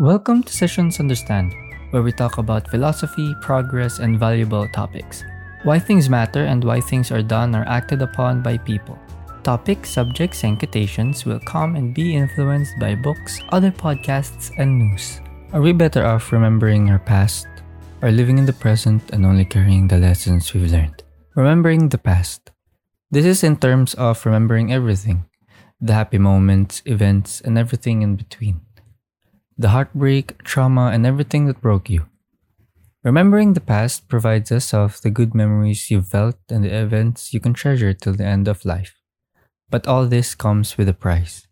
Welcome to Sessions Understand, where we talk about philosophy, progress, and valuable topics. Why things matter and why things are done or acted upon by people. Topics, subjects, and quotations will come and be influenced by books, other podcasts, and news. Are we better off remembering our past or living in the present and only carrying the lessons we've learned? Remembering the past. This is in terms of remembering everything the happy moments, events, and everything in between the heartbreak, trauma, and everything that broke you. Remembering the past provides us of the good memories you've felt and the events you can treasure till the end of life. But all this comes with a price.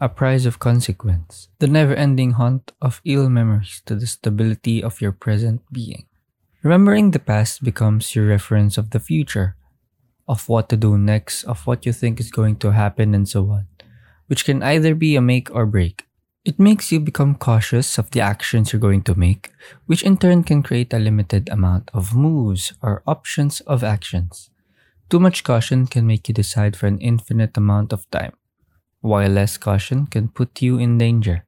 A price of consequence, the never ending haunt of ill memories to the stability of your present being. Remembering the past becomes your reference of the future, of what to do next, of what you think is going to happen, and so on, which can either be a make or break. It makes you become cautious of the actions you're going to make, which in turn can create a limited amount of moves or options of actions. Too much caution can make you decide for an infinite amount of time, while less caution can put you in danger.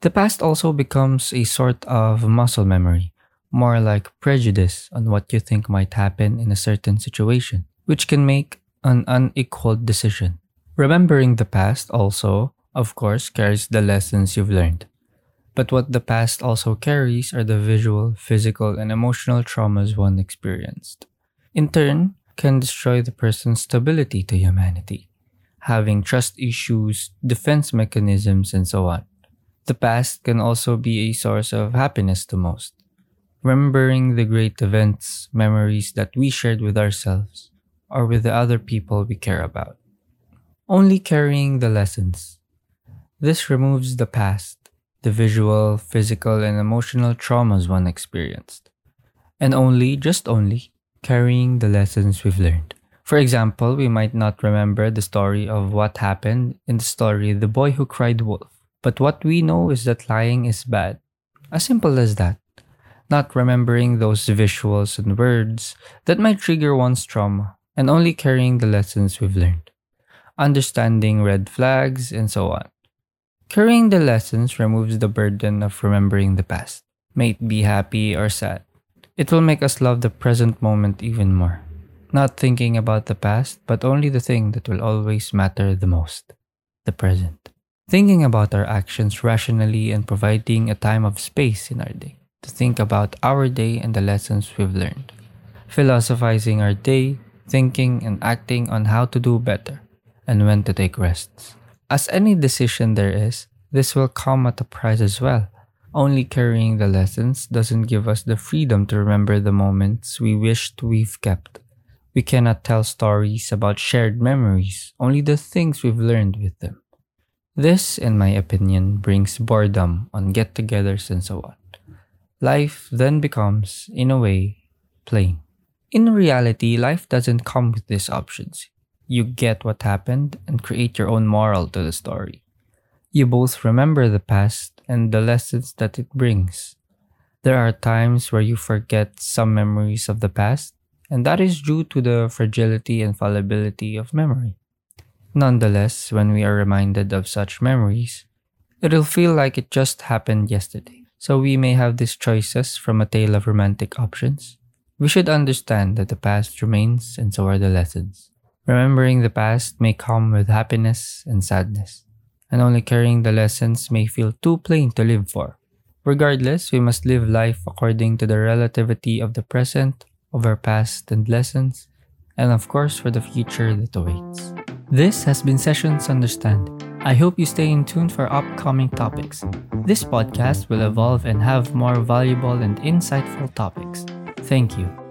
The past also becomes a sort of muscle memory, more like prejudice on what you think might happen in a certain situation, which can make an unequal decision. Remembering the past also of course, carries the lessons you've learned. But what the past also carries are the visual, physical, and emotional traumas one experienced. In turn, can destroy the person's stability to humanity, having trust issues, defense mechanisms, and so on. The past can also be a source of happiness to most. Remembering the great events, memories that we shared with ourselves or with the other people we care about. Only carrying the lessons, this removes the past, the visual, physical, and emotional traumas one experienced, and only, just only, carrying the lessons we've learned. For example, we might not remember the story of what happened in the story The Boy Who Cried Wolf, but what we know is that lying is bad. As simple as that. Not remembering those visuals and words that might trigger one's trauma, and only carrying the lessons we've learned. Understanding red flags and so on. Carrying the lessons removes the burden of remembering the past, may it be happy or sad. It will make us love the present moment even more. Not thinking about the past, but only the thing that will always matter the most the present. Thinking about our actions rationally and providing a time of space in our day to think about our day and the lessons we've learned. Philosophizing our day, thinking and acting on how to do better and when to take rests. As any decision there is, this will come at a price as well. Only carrying the lessons doesn't give us the freedom to remember the moments we wished we've kept. We cannot tell stories about shared memories, only the things we've learned with them. This, in my opinion, brings boredom on get togethers and so on. Life then becomes, in a way, plain. In reality, life doesn't come with these options you get what happened and create your own moral to the story. You both remember the past and the lessons that it brings. There are times where you forget some memories of the past, and that is due to the fragility and fallibility of memory. Nonetheless, when we are reminded of such memories, it'll feel like it just happened yesterday. So we may have these choices from a tale of romantic options. We should understand that the past remains and so are the lessons. Remembering the past may come with happiness and sadness, and only carrying the lessons may feel too plain to live for. Regardless, we must live life according to the relativity of the present, of our past and lessons, and of course for the future that awaits. This has been Sessions Understand. I hope you stay in tune for upcoming topics. This podcast will evolve and have more valuable and insightful topics. Thank you.